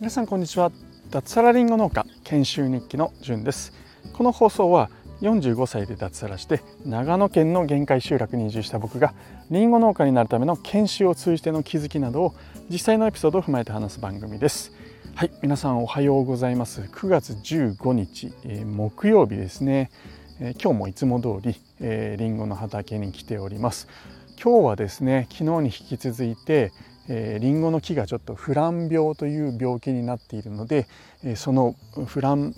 皆さんこんにちは。脱サラリンゴ農家研修日記のじゅんです。この放送は45歳で脱サラして長野県の限界集落に移住した僕がりんご農家になるための研修を通じての気づきなどを実際のエピソードを踏まえて話す番組です。はい皆さんおはようございます。9月15日、えー、木曜日ですね、えー、今日もいつも通り、えー、リンゴの畑に来ております。今日はですね昨日に引き続いてえー、リンゴの木がちょっとフラン病という病気になっているので、えー、そのフラン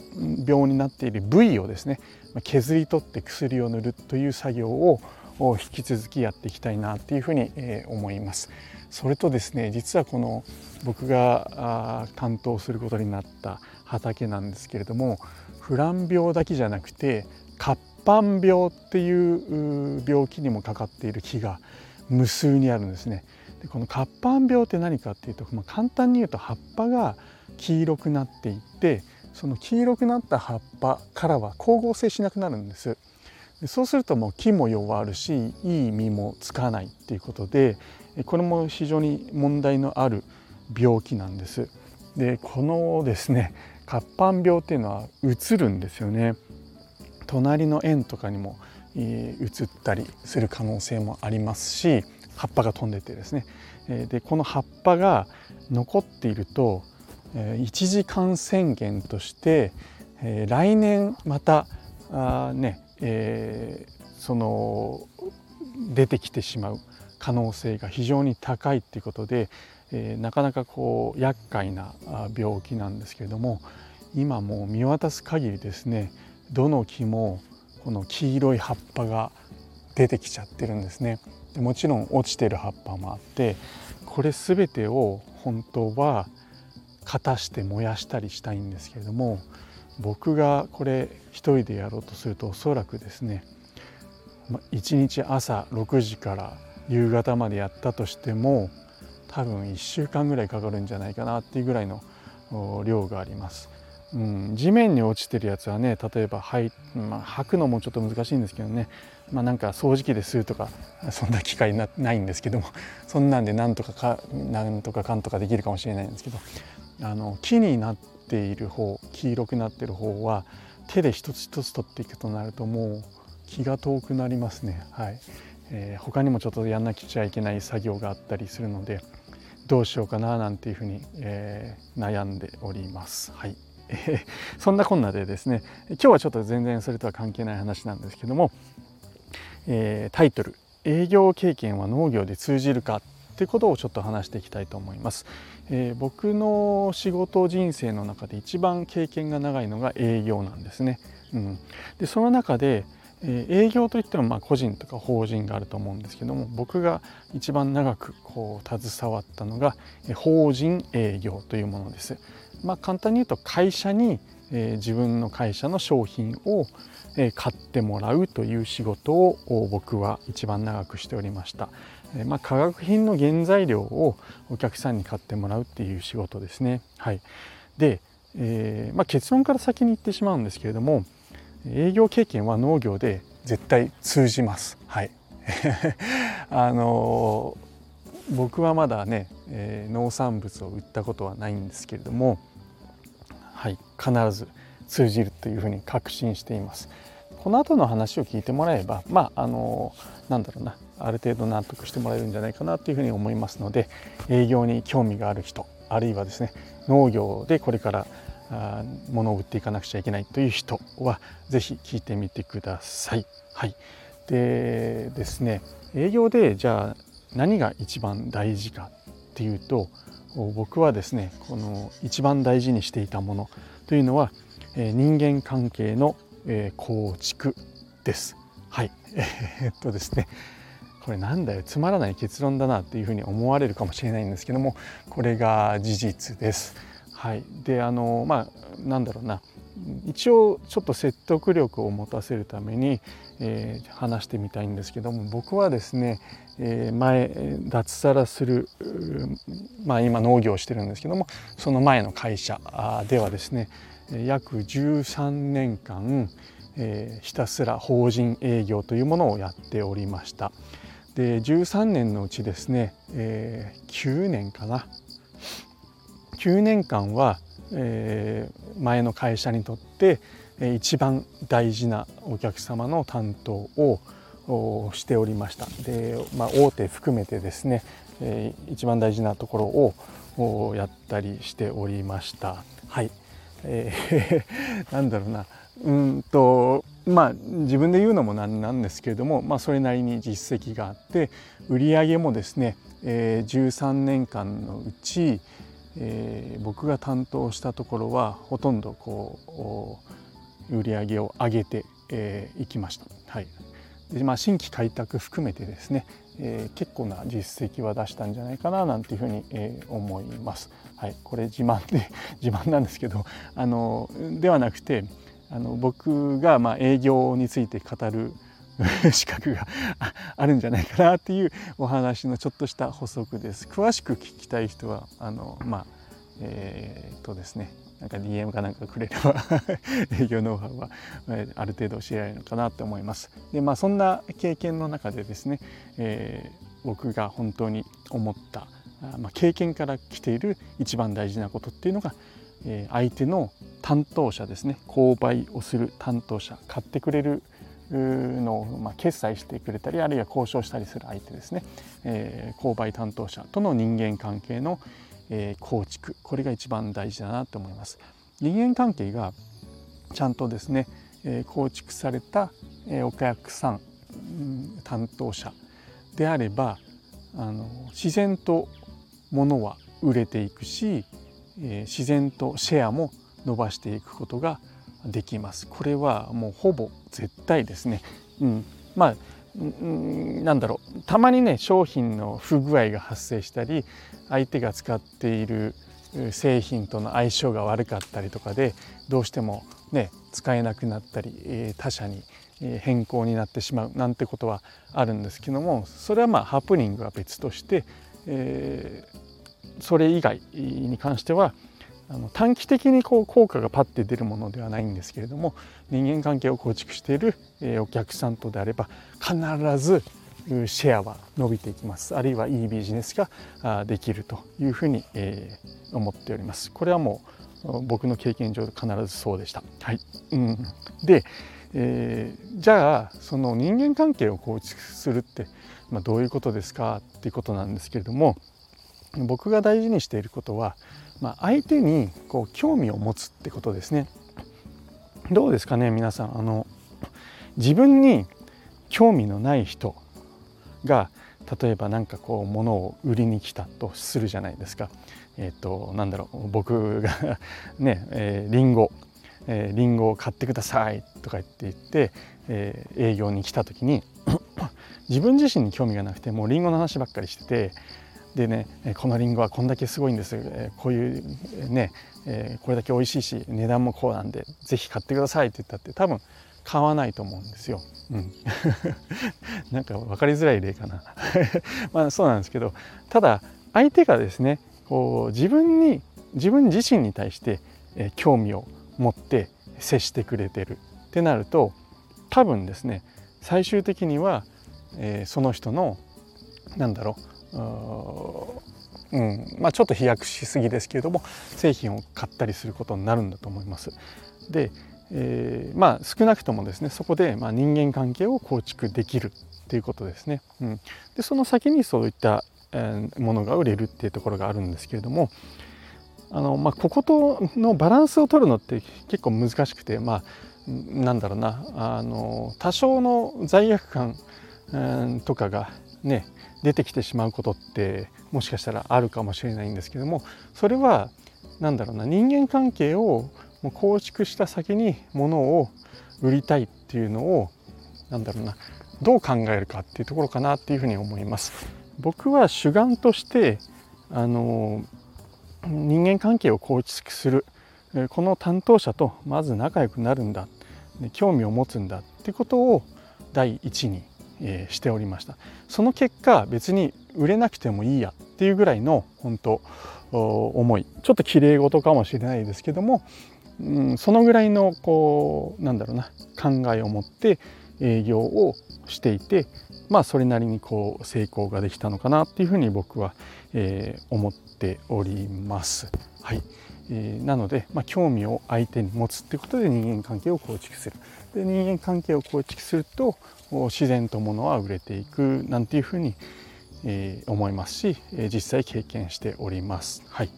病になっている部位をですね削り取って薬を塗るという作業を引き続きやっていきたいなっていうふうに、えー、思います。それとですね実はこの僕が担当することになった畑なんですけれどもフラン病だけじゃなくて活斑病っていう病気にもかかっている木が無数にあるんですね。でこの活斑病って何かっていうと、まあ、簡単に言うと葉っぱが黄色くなっていってその黄色くなった葉っぱからは光合成しなくなるんです。でそうするともう木も弱るしいい実もつかないっていうことでこれも非常に問題のある病気なんです。でこのですね活斑病っていうのはうつるんですよね。隣の園とかにも移ったりする可能性もありますし葉っぱが飛んでてですね。でこの葉っぱが残っていると一時感染源として来年またあね、えー、その出てきてしまう可能性が非常に高いっていうことで、えー、なかなかこう厄介な病気なんですけれども今もう見渡す限りですねどの木もこの黄色い葉っぱが出てきちゃってるんですね。でもちろん落ちてる葉っぱもあってこれ全てを本当は型して燃やしたりしたいんですけれども僕がこれ一人でやろうとするとおそらくですね1日朝6時から夕方までやったとしても多分1週間ぐらいかかるんじゃないかなっていうぐらいの量があります。うん、地面に落ちてるやつはね例えば吐,、まあ、吐くのもちょっと難しいんですけどねまあ、なんか掃除機で吸うとかそんな機会ないんですけども そんなんでなんとかかなんとかかんとかできるかもしれないんですけどあの木になっている方黄色くなってる方は手で一つ一つ取っていくとなるともう気が遠くなりますね。はいえー、他にもちょっとやんなくちゃいけない作業があったりするのでどうしようかななんていうふうに、えー、悩んでおります。はいえ、そんなこんなでですね今日はちょっと全然それとは関係ない話なんですけどもえー、タイトル「営業経験は農業で通じるか?」ってことをちょっと話していきたいと思います。えー、僕の仕事人生の中で一番経験が長いのが営業なんですね。うん、でその中で、えー、営業といってもま個人とか法人があると思うんですけども僕が一番長くこう携わったのが法人営業というものです。まあ、簡単に言うと会社に、え、自分の会社の商品を、え買ってもらうという仕事を僕は一番長くしておりました。えまあ、化学品の原材料をお客さんに買ってもらうっていう仕事ですね。はい、で、えー、まあ、結論から先に言ってしまうんですけれども営業経験は農業で絶対通じます。はい、あのー、僕はまだね、えー、農産物を売ったことはないんですけれども、はい、必ず通じるというふうに確信しています。この後の話を聞いてもらえばまああのなんだろうなある程度納得してもらえるんじゃないかなというふうに思いますので営業に興味がある人あるいはですね農業でこれからあ物を売っていかなくちゃいけないという人は是非聞いてみてください。はい、でですね営業でじゃあ何が一番大事かっていうと僕はですねこの一番大事にしていたものというのは人間関係の、構築です。はい、えー、っとですねこれなんだよつまらない結論だなっていうふうに思われるかもしれないんですけどもこれが事実です。はい、であのまあなんだろうな一応ちょっと説得力を持たせるために、えー、話してみたいんですけども僕はですね、え、前脱サラする、まあ、今農業をしてるんですけどもその前の会社ではですね約13年間、え、ひたすら法人営業というものをやっておりました。で13年のうちですね、え、9年かな9年間は、え、前の会社にとって一番大事なお客様の担当をしておりました。で、まあ、大手含めてですね、えー、一番大事なところをやったりしておりました。はい、えー、なんだろうな。うんとまあ自分で言うのもなんなんですけれども、まあ、それなりに実績があって売り上げもですね、えー、13年間のうち、えー、僕が担当したところはほとんどこう売り上げを上げてい、えー、きました。はい。でまあ、新規開拓含めてですね、えー、結構な実績は出したんじゃないかななんていうふうに、えー、思います。はい、これ自慢で 自慢なんですけどあのではなくてあの僕がまあ営業について語る 資格があるんじゃないかなっていうお話のちょっとした補足です。詳しく聞きたい人はあのまあえー、とですねなんか DM かなんかくれれば 営業ノウハウはある程度教えられるのかなと思います。でまあそんな経験の中でですね、えー、僕が本当に思ったまあ、経験から来ている一番大事なことっていうのが相手の担当者ですね購買をする担当者買ってくれるのを、まあ、決済してくれたりあるいは交渉したりする相手ですね、えー、購買担当者との人間関係の、えー、構築これが一番大事だなと思います。人間関係がちゃんとですね、えー、構築された、えー、お客さん、担当者であればあの自然と物は売れていくしえ自然とシェアも伸ばしていくことができます。これはもうほぼ絶対ですね。うん、まあなんだろう。たまにね商品の不具合が発生したり相手が使っている製品との相性が悪かったりとかでどうしてもね使えなくなったり他社に変更になってしまうなんてことはあるんですけどもそれはまあハプニングは別として、えそれ以外に関してはあの短期的にこう効果がパッて出るものではないんですけれども人間関係を構築している、えお客さんとであれば必ずシェアは伸びていきます。あるいはいいビジネスができるというふうに、え思っております。これはもう僕の経験上必ずそうでした。はい。うん、で、えー、じゃあその人間関係を構築するって、まあ、どういうことですかっていうことなんですけれども僕が大事にしていることは、まあ、相手にこう興味を持つってことですね。どうですかね皆さんあの自分に興味のない人が例えば何かこう物を売りに来たとするじゃないですか。えっ、ー、となんだろう僕が ね、えー、リンゴ、えー、リンゴを買ってくださいとか言って言って、えー、営業に来た時に 自分自身に興味がなくてもうリンゴの話ばっかりしててでねこのりんごはこんだけすごいんです。こういうねこれだけ美味しいし値段もこうなんで是非買ってくださいって言ったって多分買わないと思うんですよ。うん、なんか分かりづらい例かな。まあそうなんですけどただ相手がですねこう自分に自分自身に対してえ興味を持って接してくれてる。ってなると多分ですね最終的には、えー、その人のなんだろううんまあ、ちょっと飛躍しすぎですけれども製品を買ったりすることになるんだと思います。で、えー、まあ少なくともですねそこでまあ人間関係を構築できるっていうことですね。うん、でその先にそういった、え、ものが売れるっていうところがあるんですけれどもあの、まあ、こことのバランスを取るのって結構難しくてまあなんだろうなあの多少の罪悪感、とかがね出てきてしまうことってもしかしたらあるかもしれないんですけどもそれは何だろうな人間関係を構築した先にものを売りたいっていうのを何だろうなどう考えるかっていうところかなっていうふうに思います。僕は主眼としてあの人間関係を構築するこの担当者とまず仲良くなるんだ興味を持つんだってことを第一にえ、しておりました。その結果別に売れなくてもいいやっていうぐらいの本当思い。ちょっときれい事かもしれないですけども、うん、そのぐらいのこうなんだろうな考えを持って営業をしていてまあそれなりにこう成功ができたのかなっていうふうに僕は、えー、思っております。はい、えー、なので、まあ、興味を相手に持つってことで人間関係を構築する。で人間関係を構築すると自然とものは売れていくなんていうふうに、えー、思いますし、えー、実際経験しております。はい、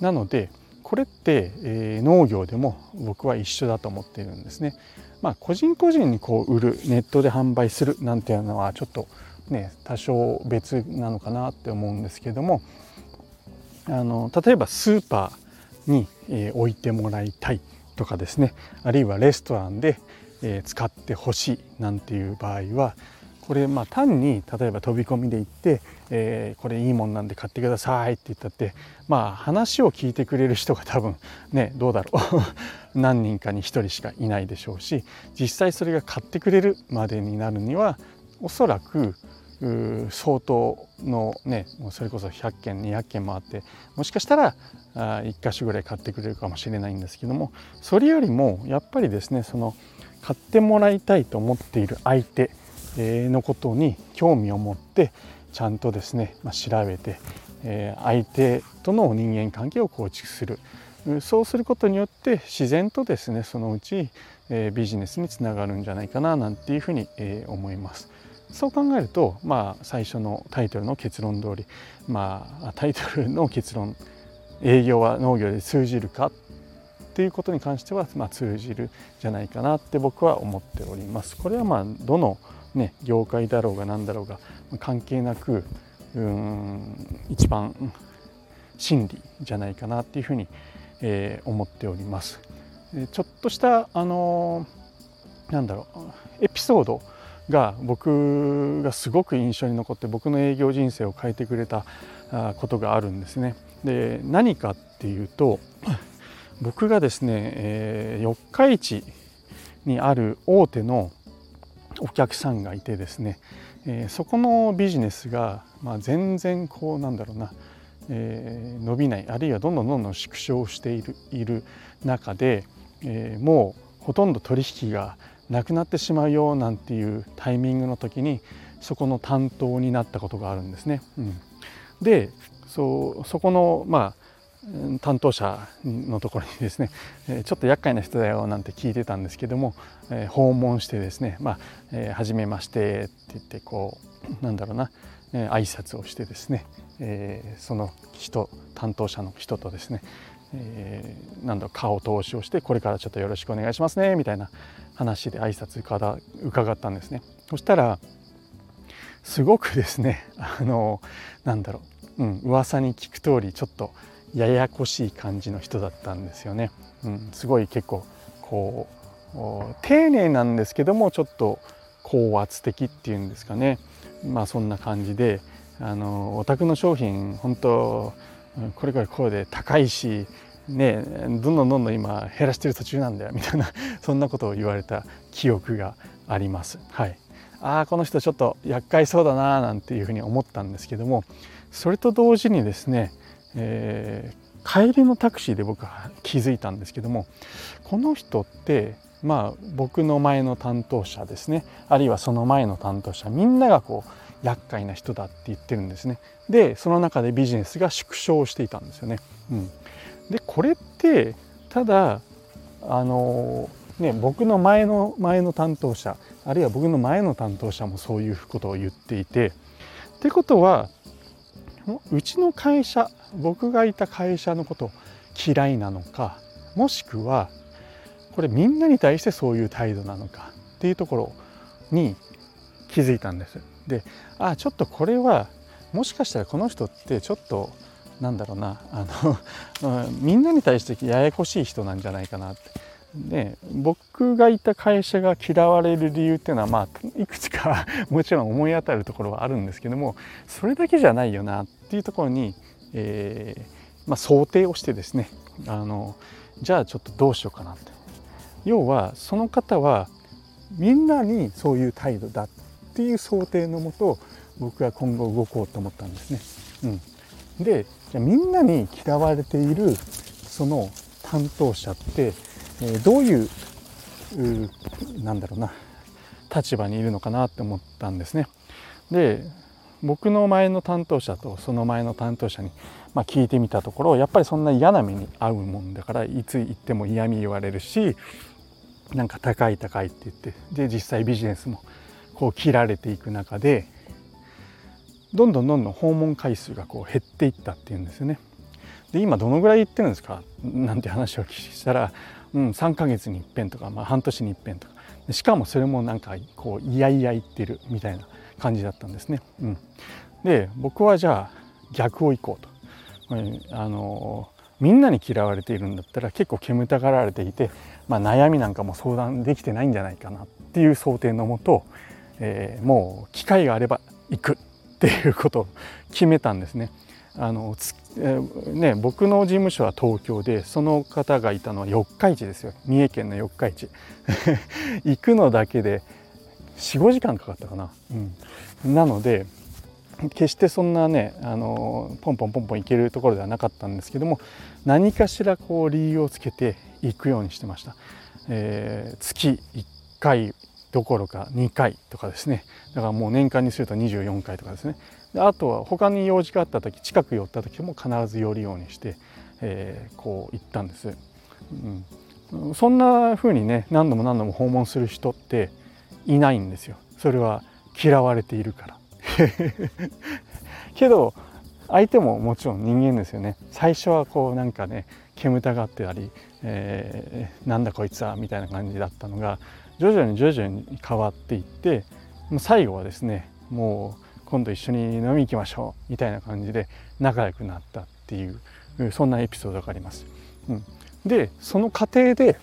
なのでこれって、えー、農業でも僕は一緒だと思っているんですね。まあ、個人個人にこう売るネットで販売するなんていうのはちょっとね多少別なのかなって思うんですけどもあの例えばスーパーに、えー、置いてもらいたいとかですねあるいはレストランで、え、使ってほしいなんていう場合はこれまあ単に例えば飛び込みで行って、えー、これいいもんなんで買ってくださいって言ったってまあ話を聞いてくれる人が 多分ねどうだろう。何人かに1人しかいないでしょうし実際それが買ってくれるまでになるにはおそらく相当のねもうそれこそ100件200件回ってもしかしたら1箇所ぐらい買ってくれるかもしれないんですけどもそれよりもやっぱりですねその買ってもらいたいと思っている相手のことに興味を持ってちゃんとですね、ま、調べて、え相手との人間関係を構築するそうすることによって自然とですねそのうち、えビジネスにつながるんじゃないかななんていうふうに、え思います。そう考えると、まあ、最初のタイトルの結論通り、まあ、タイトルの結論営業は農業で通じるかっていうことに関しては、まあ、通じるじゃないかなって僕は思っております。これはまあどのね、業界だろうが何だろうが関係なくうん一番真理じゃないかなっていうふうに、えー、思っております。ちょっとしたあのなんだろうエピソードが僕がすごく印象に残って僕の営業人生を変えてくれたことがあるんですね。で何かっていうと僕がですね、えー、四日市にある大手のお客さんがいてですね、えー、そこのビジネスが、まあ、全然こうなんだろうな、えー、伸びないあるいはどんどんどんどん縮小しているいる中で、えー、もうほとんど取引がなくなってしまうよなんていうタイミングの時にそこの担当になったことがあるんですね。うん、でそうそこのまあ担当者のところにですねちょっと厄介な人だよなんて聞いてたんですけども訪問してですね「まあ、初めまして」って言ってこうなんだろうな挨拶をしてですねその人担当者の人とですねえー、なんだ顔投資をしてこれからちょっとよろしくお願いしますねみたいな話で挨拶伺ったんですねそしたらすごくですねあのなんだろう、うん、噂に聞く通りちょっとややこしい感じの人だったんですよね。うん、すごい結構こう丁寧なんですけどもちょっと高圧的っていうんですかねまあそんな感じであのお宅の商品本当これからこうで高いしねどんどんどんどん今減らしてる途中なんだよみたいな そんなことを言われた記憶があります。はい、ああこの人ちょっと厄介そうだななんていうふうに思ったんですけどもそれと同時にですねえー、帰りのタクシーで僕は気づいたんですけどもこの人ってまあ僕の前の担当者ですねあるいはその前の担当者みんながこう厄介な人だって言ってるんですねでその中でビジネスが縮小していたんですよね。うん、でこれってただあのね僕の前の前の担当者あるいは僕の前の担当者もそういうことを言っていてってことはうちの会社僕がいた会社のこと嫌いなのかもしくはこれみんなに対してそういう態度なのかっていうところに気づいたんです。であちょっとこれはもしかしたらこの人ってちょっとなんだろうなあの みんなに対してややこしい人なんじゃないかなって。で僕がいた会社が嫌われる理由っていうのはまあいくつか もちろん思い当たるところはあるんですけどもそれだけじゃないよなっていうところにえー、まあ、想定をしてですねあのじゃあちょっとどうしようかなって要はその方はみんなにそういう態度だっていう想定のもと僕は今後動こうと思ったんですね。うん、でみんなに嫌われているその担当者って、え、どういうなんだろうな立場にいるのかなって思ったんですね。で僕の前の担当者とその前の担当者に、まあ、聞いてみたところやっぱりそんな嫌な目に遭うもんだからいつ行っても嫌味言われるしなんか高い高いって言ってで実際ビジネスもこう切られていく中でどんどんどんどん訪問回数がこう減っていったっていうんですよね。で今どのぐらい行ってるんですか？なんて話をしたら、うん、3ヶ月に一遍とか、まあ、半年に一遍とかしかもそれもなんかこういやいや言ってるみたいな感じだったんですね。うん、で僕はじゃあ逆を行こうと。あのみんなに嫌われているんだったら結構煙たがられていて、まあ、悩みなんかも相談できてないんじゃないかなっていう想定のもと、えー、もう機会があれば行くっていうことを決めたんですね。あのえー、ね僕の事務所は東京でその方がいたのは四日市ですよ。三重県の四日市。行くのだけで45時間かかったかな、うん、なので決してそんなねあのポンポンポンポン行けるところではなかったんですけども何かしらこう理由をつけて行くようにしてました、えー、月1回どころか2回とかですね。だからもう年間にすると24回とかですね。であとは他に用事があった時近く寄った時も必ず寄るようにして、えー、こう行ったんです、うん、そんな風にね何度も何度も訪問する人っていないんですよ。それは嫌われているから。けど相手ももちろん人間ですよね。最初はこうなんかね煙たがってたり、えー、なんだこいつはみたいな感じだったのが徐々に徐々に変わっていってもう最後はですねもう今度一緒に飲み行きましょうみたいな感じで仲良くなったっていうそんなエピソードがあります。うん、でその過程で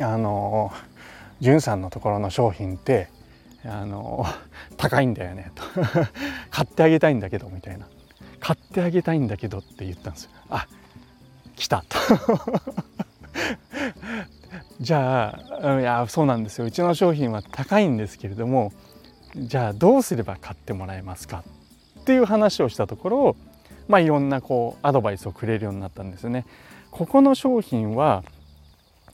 あのじゅんさんのところの商品ってあの高いんだよねと。買ってあげたいんだけどみたいな。買ってあげたいんだけどって言ったんですよ。あ来たと。じゃあいやそうなんですようちの商品は高いんですけれどもじゃあどうすれば買ってもらえますかっていう話をしたところまあいろんなこうアドバイスをくれるようになったんですよね。ここの商品は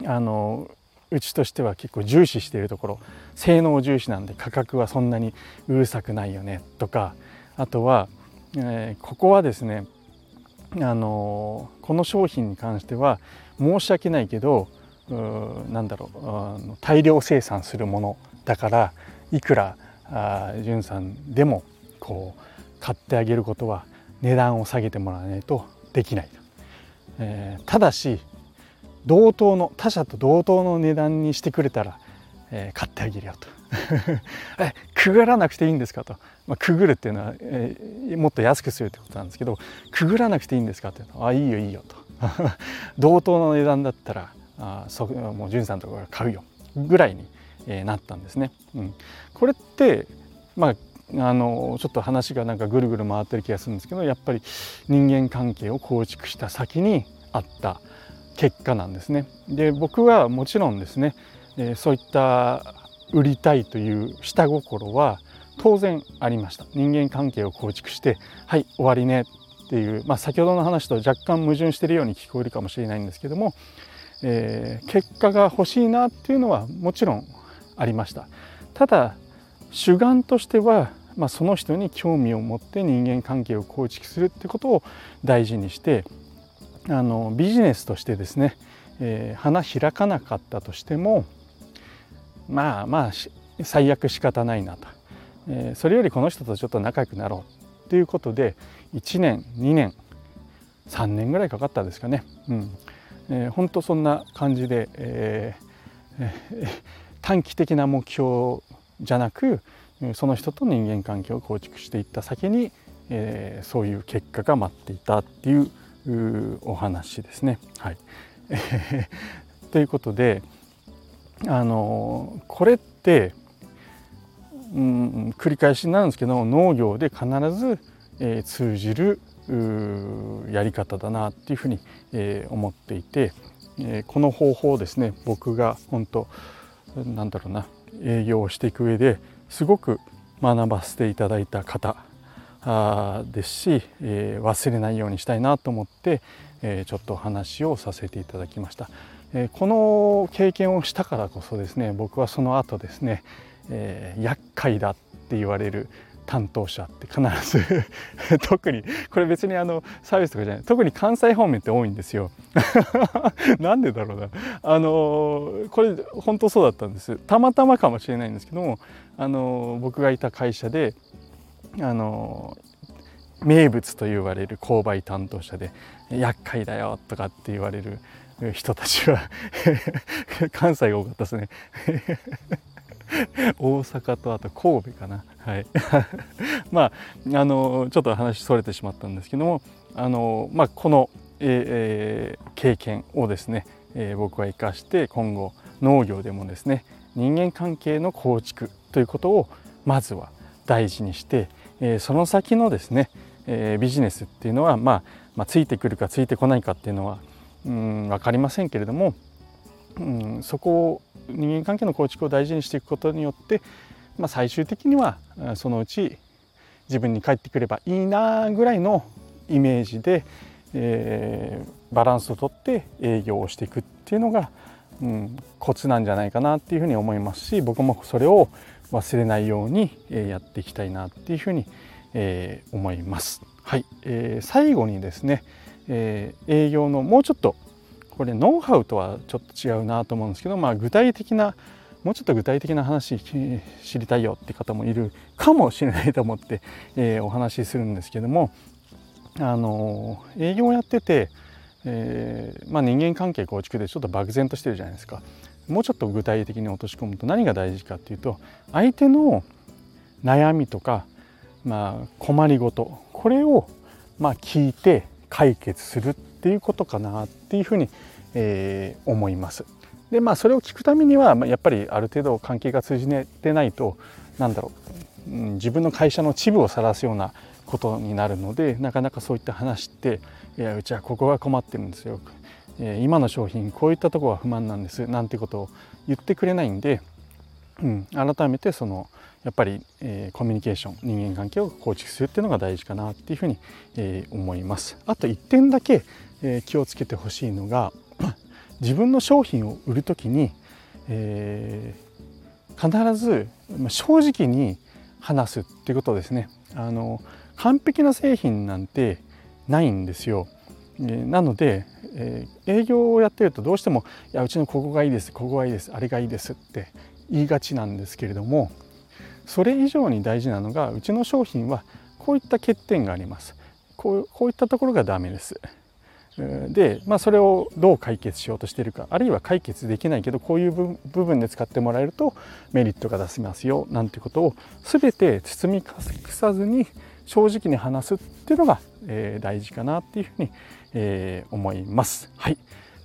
あのうちとしては結構重視しているところ性能重視なんで価格はそんなにうるさくないよねとかあとは、えー、ここはですねあのこの商品に関しては申し訳ないけどなんだろう大量生産するものだからいくらじゅんさんでもこう買ってあげることは値段を下げてもらわないとできない、えー、ただし同等の他社と同等の値段にしてくれたら、えー、買ってあげるよと。えくぐらなくていいんですかと、まあ、くぐるっていうのは、えー、もっと安くするってことなんですけどくぐらなくていいんですかってあいいよいいよと。同等の値段だったらあそもう潤さんとから買うよぐらいに、えー、なったんですね。うん、これってまああのちょっと話がなんかぐるぐる回ってる気がするんですけどやっぱり人間関係を構築した先にあった結果なんですね。で僕はもちろんですね、えそういった売りたいという下心は当然ありました人間関係を構築してはい終わりねっていう、まあ、先ほどの話と若干矛盾してるように聞こえるかもしれないんですけども、えー、結果が欲しいなっていうのはもちろんありました。ただ主眼としては、まあ、その人に興味を持って人間関係を構築するってことを大事にしてあのビジネスとしてですね、えー、花開かなかったとしてもまあまあ最悪仕方ないなと、えー、それよりこの人とちょっと仲良くなろうということで1年2年3年ぐらいかかったですかね、うん。えー、本当そんな感じで、えー、短期的な目標じゃなくその人と人間関係を構築していった先に、えー、そういう結果が待っていたっていうお話ですね。はい、ということであのこれって、うん、繰り返しになるんですけど農業で必ず、えー、通じるやり方だなっていうふうに、えー、思っていて、えー、この方法をですね僕が本当なんだろうな営業をしていく上ですごく学ばせていただいた方ですし、えー、忘れないようにしたいなと思って、えー、ちょっと話をさせていただきました、えー、この経験をしたからこそですね僕はその後ですね、えー、厄介だって言われる担当者って必ず 特にこれ別にあのサービスとかじゃない特に関西方面って多いんですよ。なんでだろうな。あのこれ本当そうだったんです。たまたまかもしれないんですけどもあの僕がいた会社であの名物と言われる購買担当者で厄介だよとかって言われる人たちは 関西が多かったですね。大阪とあと神戸かな。はい。まああのちょっと話それてしまったんですけどもあの、まあ、この、えー、経験をですね、えー、僕は生かして今後農業でもですね人間関係の構築ということをまずは大事にして、えー、その先のですね、えー、ビジネスっていうのは、まあ、まあついてくるかついてこないかっていうのはうん分かりませんけれども、うん、そこを人間関係の構築を大事にしていくことによって、まあ、最終的にはそのうち自分に返ってくればいいなぐらいのイメージで、えー、バランスをとって営業をしていくっていうのが、うん、コツなんじゃないかなっていうふうに思いますし僕もそれを忘れないようにやっていきたいなっていうふうに、えー、思います。はい、えー、最後にですね、えー、営業のもうちょっとこれノウハウとはちょっと違うなと思うんですけど、まあ、具体的なもうちょっと具体的な話知りたいよって方もいるかもしれないと思って、えー、お話しするんですけどもあの営業をやってて、えー、まあ、人間関係構築でちょっと漠然としてるじゃないですか。もうちょっと具体的に落とし込むと何が大事かっていうと相手の悩みとか、まあ、困りごとこれをま聞いて解決するっっていうことかなっていうふうに、えー、思います。でまあそれを聞くためにはやっぱりある程度関係が通じてないとなんだろう、うん、自分の会社の恥部を晒すようなことになるのでなかなかそういった話っていやうちはここが困ってるんですよえ今の商品こういったとこは不満なんですなんてことを言ってくれないんで、うん、改めてそのやっぱり、えー、コミュニケーション人間関係を構築するっていうのが大事かなっていうふうに、えー、思います。あと1点だけ、えー、気をつけてほしいのが 自分の商品を売る時に、え必ず正直に話すっていうことですね。あの完璧な製品なんてないんですよ。なので、え、営業をやってるとどうしても「いやうちのここがいいですここがいいですあれがいいです」って言いがちなんですけれどもそれ以上に大事なのがうちの商品はこういった欠点があります。こうこういったところがダメです。で、まあ、それをどう解決しようとしてるかあるいは解決できないけどこういう部分で使ってもらえるとメリットが出せますよなんてことを全て包み隠さずに正直に話すっていうのが、えー、大事かなっていうふうに、えー、思います。はい。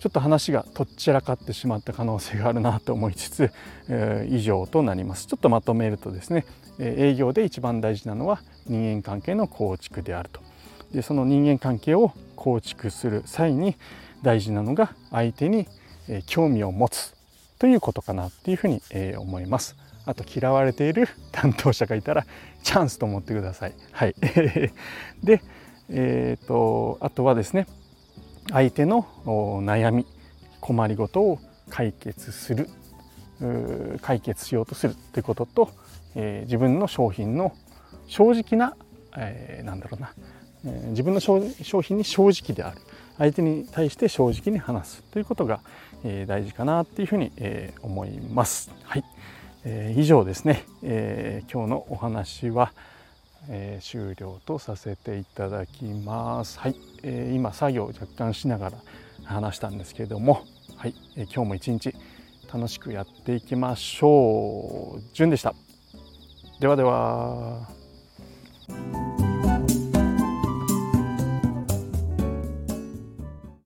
ちょっと話がとっちらかってしまった可能性があるなと思いつつ、えー、以上となります。ちょっとまとめるとですね、営業で一番大事なのは人間関係の構築であると。でその人間関係を構築する際に大事なのが相手に興味を持つということかなっていうふうに思います。あと嫌われている 担当者がいたらチャンスと思ってください。はい、で、えーと、あとはですね相手の悩み困りごとを解決する解決しようとするということと、えー、自分の商品の正直な、えー、なんだろうな、えー、自分の商品に正直である。相手に対して正直に話すということが、えー、大事かなっていうふうに、えー、思います。はい、えー、以上ですね、えー、今日のお話は、えー、終了とさせていただきます。はい、えー、今作業を若干しながら話したんですけれども、はい、えー、今日も一日楽しくやっていきましょう。じゅんでした。ではでは。